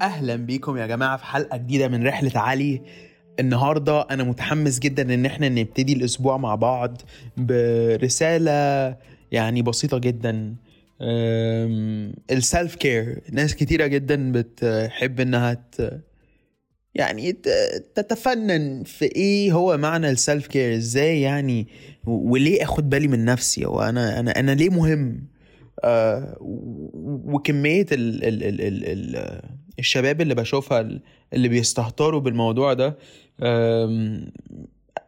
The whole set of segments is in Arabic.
أهلا بيكم يا جماعة في حلقة جديدة من رحلة علي. النهارده أنا متحمس جدا إن إحنا نبتدي الأسبوع مع بعض برسالة يعني بسيطة جدا. ال self care ناس كتيرة جدا بتحب إنها ت... يعني تتفنن في إيه هو معنى ال self care إزاي يعني؟ وليه أخد بالي من نفسي؟ هو أنا أنا ليه مهم؟ وكمية ال ال ال ال ال الشباب اللي بشوفها اللي بيستهتروا بالموضوع ده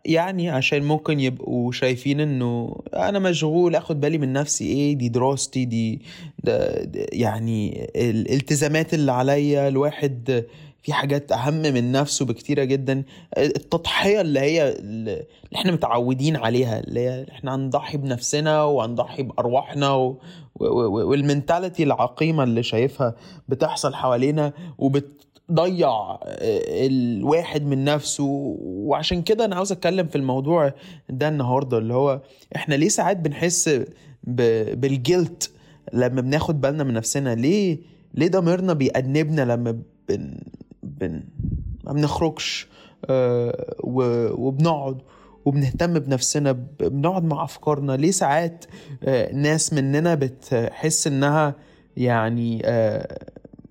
يعني عشان ممكن يبقوا شايفين إنه أنا مشغول آخد بالي من نفسي إيه دي دراستي دي ده يعني الالتزامات اللي عليا الواحد في حاجات أهم من نفسه بكتيرة جدا التضحية اللي هي اللي إحنا متعودين عليها اللي هي إحنا هنضحي بنفسنا وهنضحي بأرواحنا و... و... و... والمنتاليتي العقيمة اللي شايفها بتحصل حوالينا وبتضيع الواحد من نفسه وعشان كده أنا عاوز أتكلم في الموضوع ده النهارده اللي هو إحنا ليه ساعات بنحس. بالجلت لما بناخد بالنا من نفسنا ليه ليه ضميرنا بيأنبنا لما بن... بن... ما بنخرجش آه، وبنقعد وبنهتم بنفسنا بنقعد مع أفكارنا. ليه ساعات آه، ناس مننا بتحس إنها يعني آه،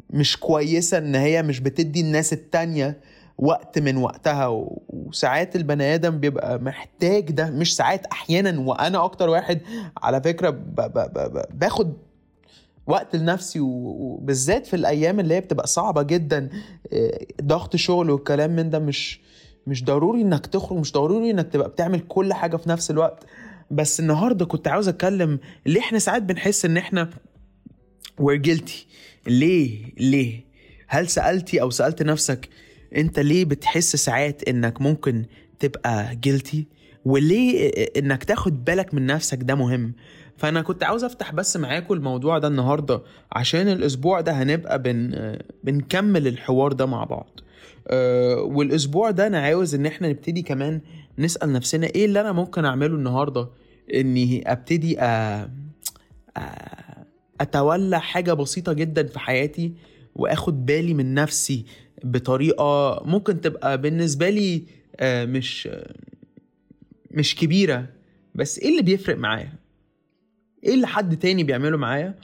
مش كويسة إن هي مش بتدي الناس التانية وقت من وقتها؟ وساعات البني آدم بيبقى محتاج ده مش ساعات أحيانا وأنا أكتر واحد على فكرة باخد وقت لنفسي وبالذات في الأيام اللي هي بتبقى صعبة جدا آه، ضغط شغل والكلام من ده مش مش ضروري إنك تخرج مش ضروري إنك تبقى بتعمل كل حاجة في نفس الوقت. بس النهارده كنت عاوز أتكلم ليه إحنا ساعات بنحس إن إحنا we're guilty ليه؟ ليه؟ هل سألتي أو سألت نفسك أنت ليه بتحس ساعات إنك ممكن تبقى guilty وليه إنك تاخد بالك من نفسك ده مهم؟ فأنا كنت عاوز أفتح بس معاكم الموضوع ده النهارده عشان الأسبوع ده هنبقى بن بنكمل الحوار ده مع بعض. أه والأسبوع ده أنا عاوز إن إحنا نبتدي كمان نسأل نفسنا إيه اللي أنا ممكن أعمله النهارده إني أبتدي أ... أ... أتولى حاجة بسيطة جدا في حياتي وآخد بالي من نفسي بطريقة ممكن تبقى بالنسبة لي آه، مش مش كبيرة بس إيه اللي بيفرق معايا؟ إيه اللي حد تاني بيعمله معايا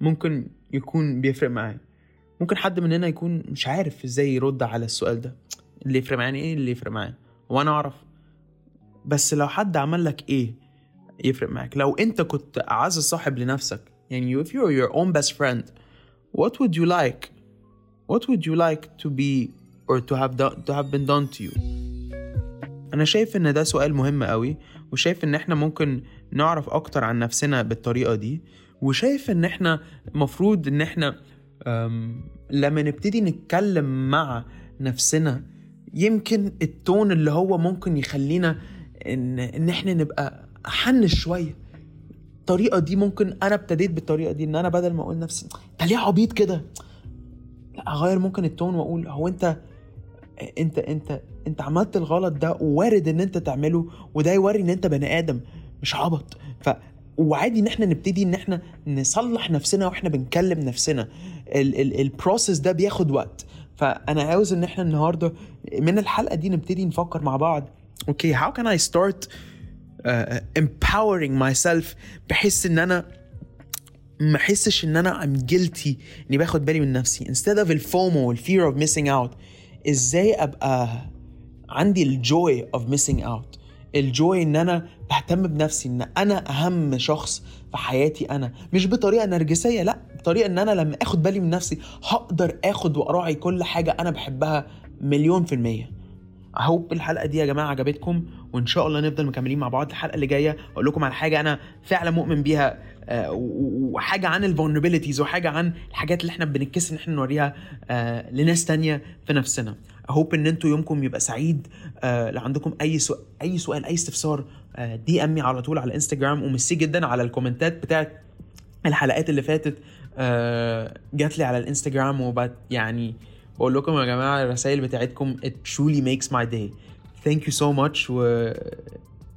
ممكن يكون بيفرق معايا؟ ممكن حد مننا يكون مش عارف إزاي يرد على السؤال ده. اللي يفرق معايا إيه اللي يفرق معايا؟ وأنا أعرف. بس لو حد عمل لك إيه يفرق معاك؟ لو أنت كنت اعز صاحب لنفسك يعني if you're your own best friend what would you like? what would you like to be or to have done, to have been done to you أنا شايف إن ده سؤال مهم قوي وشايف إن إحنا ممكن نعرف أكتر عن نفسنا بالطريقة دي وشايف إن إحنا مفروض إن إحنا لما نبتدي نتكلم مع نفسنا يمكن التون اللي هو ممكن يخلينا إن إن إحنا نبقى أحن شوية. الطريقة دي ممكن أنا ابتديت بالطريقة دي إن أنا بدل ما أقول نفسي أنت ليه عبيط كده؟ لا أغير ممكن التون وأقول هو أنت أنت أنت انت عملت الغلط ده ووارد ان انت تعمله وده يوري ان انت بني آدم مش روبوت. ف وعادي ان إحنا نبتدي ان إحنا نصلح نفسنا وإحنا بنكلم نفسنا. ال process ده بياخد وقت. فانا عاوز ان إحنا النهارده من الحلقة دي نبتدي نفكر مع بعض. okay how can I start empowering myself بحيث ان أنا ما احسش ان أنا I'm guilty اني باخد بالي من نفسي. Instead of الفومو والفير of missing out إزاي ابقى عندي الجوي of missing out. الجوي إن أنا بهتم بنفسي إن أنا أهم شخص في حياتي أنا. مش بطريقة نرجسية لأ بطريقة إن أنا لما آخد بالي من نفسي هقدر آخد وأراعي كل حاجة أنا بحبها مليون في المية. اهوب الحلقة دي يا جماعة عجبتكم وإن شاء الله نفضل مكملين مع بعض. الحلقة اللي جاية أقول لكم على حاجة أنا فعلا مؤمن بيها آه، وحاجة عن ال vulnerabilities وحاجة عن الحاجات اللي إحنا بنتكسر إن إحنا نوريها آه، لناس تانية في نفسنا. I hope إن أنتوا يومكم يبقى سعيد. آه، لو عندكم أي سؤال أي سؤال أي استفسار DM me على طول على انستجرام وميرسي جدا على الكومنتات بتاعت الحلقات اللي فاتت آه، جات لي على الإنستجرام. وبت يعني بقول لكم يا جماعة الرسائل بتاعتكم it truly makes my day. Thank you so much. و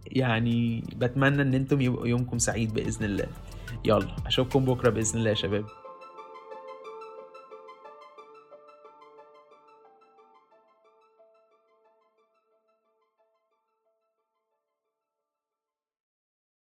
يعني بتمنى إن أنتم يبقوا يومكم سعيد بإذن الله. يلا أشوفكم بكرة بإذن الله يا شباب.